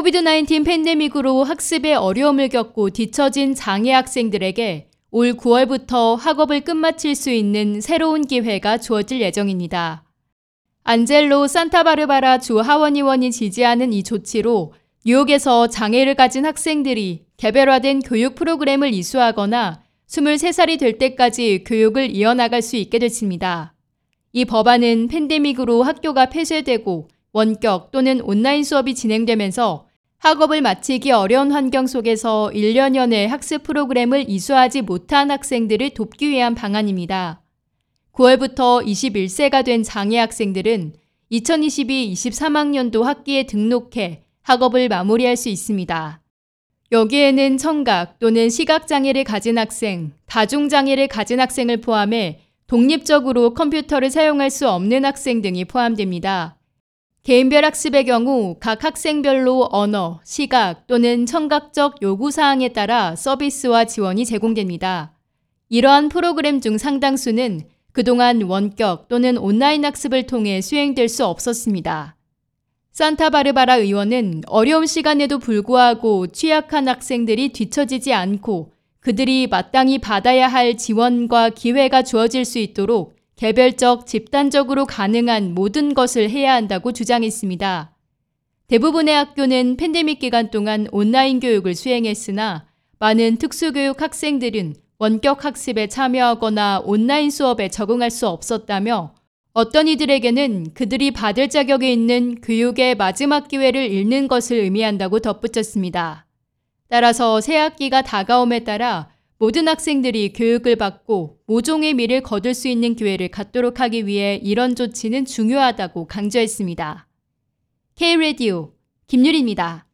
코비드-19 팬데믹으로 학습에 어려움을 겪고 뒤처진 장애 학생들에게 올 9월부터 학업을 끝마칠 수 있는 새로운 기회가 주어질 예정입니다. 안젤로 산타바르바라 주 하원의원이 지지하는 이 조치로 뉴욕에서 장애를 가진 학생들이 개별화된 교육 프로그램을 이수하거나 23살이 될 때까지 교육을 이어나갈 수 있게 됐습니다. 이 법안은 팬데믹으로 학교가 폐쇄되고 원격 또는 온라인 수업이 진행되면서 학업을 마치기 어려운 환경 속에서 1년여내 학습 프로그램을 이수하지 못한 학생들을 돕기 위한 방안입니다. 9월부터 21세가 된 장애 학생들은 2022-23학년도 학기에 등록해 학업을 마무리할 수 있습니다. 여기에는 청각 또는 시각장애를 가진 학생, 다중장애를 가진 학생을 포함해 독립적으로 컴퓨터를 사용할 수 없는 학생 등이 포함됩니다. 개인별 학습의 경우 각 학생별로 언어, 시각 또는 청각적 요구사항에 따라 서비스와 지원이 제공됩니다. 이러한 프로그램 중 상당수는 그동안 원격 또는 온라인 학습을 통해 수행될 수 없었습니다. 산타바르바라 의원은 어려운 시간에도 불구하고 취약한 학생들이 뒤처지지 않고 그들이 마땅히 받아야 할 지원과 기회가 주어질 수 있도록 개별적, 집단적으로 가능한 모든 것을 해야 한다고 주장했습니다. 대부분의 학교는 팬데믹 기간 동안 온라인 교육을 수행했으나 많은 특수교육 학생들은 원격 학습에 참여하거나 온라인 수업에 적응할 수 없었다며 어떤 이들에게는 그들이 받을 자격이 있는 교육의 마지막 기회를 잃는 것을 의미한다고 덧붙였습니다. 따라서 새 학기가 다가옴에 따라 모든 학생들이 교육을 받고 모종의 미를 거둘 수 있는 기회를 갖도록 하기 위해 이런 조치는 중요하다고 강조했습니다. K-Radio 김유리입니다.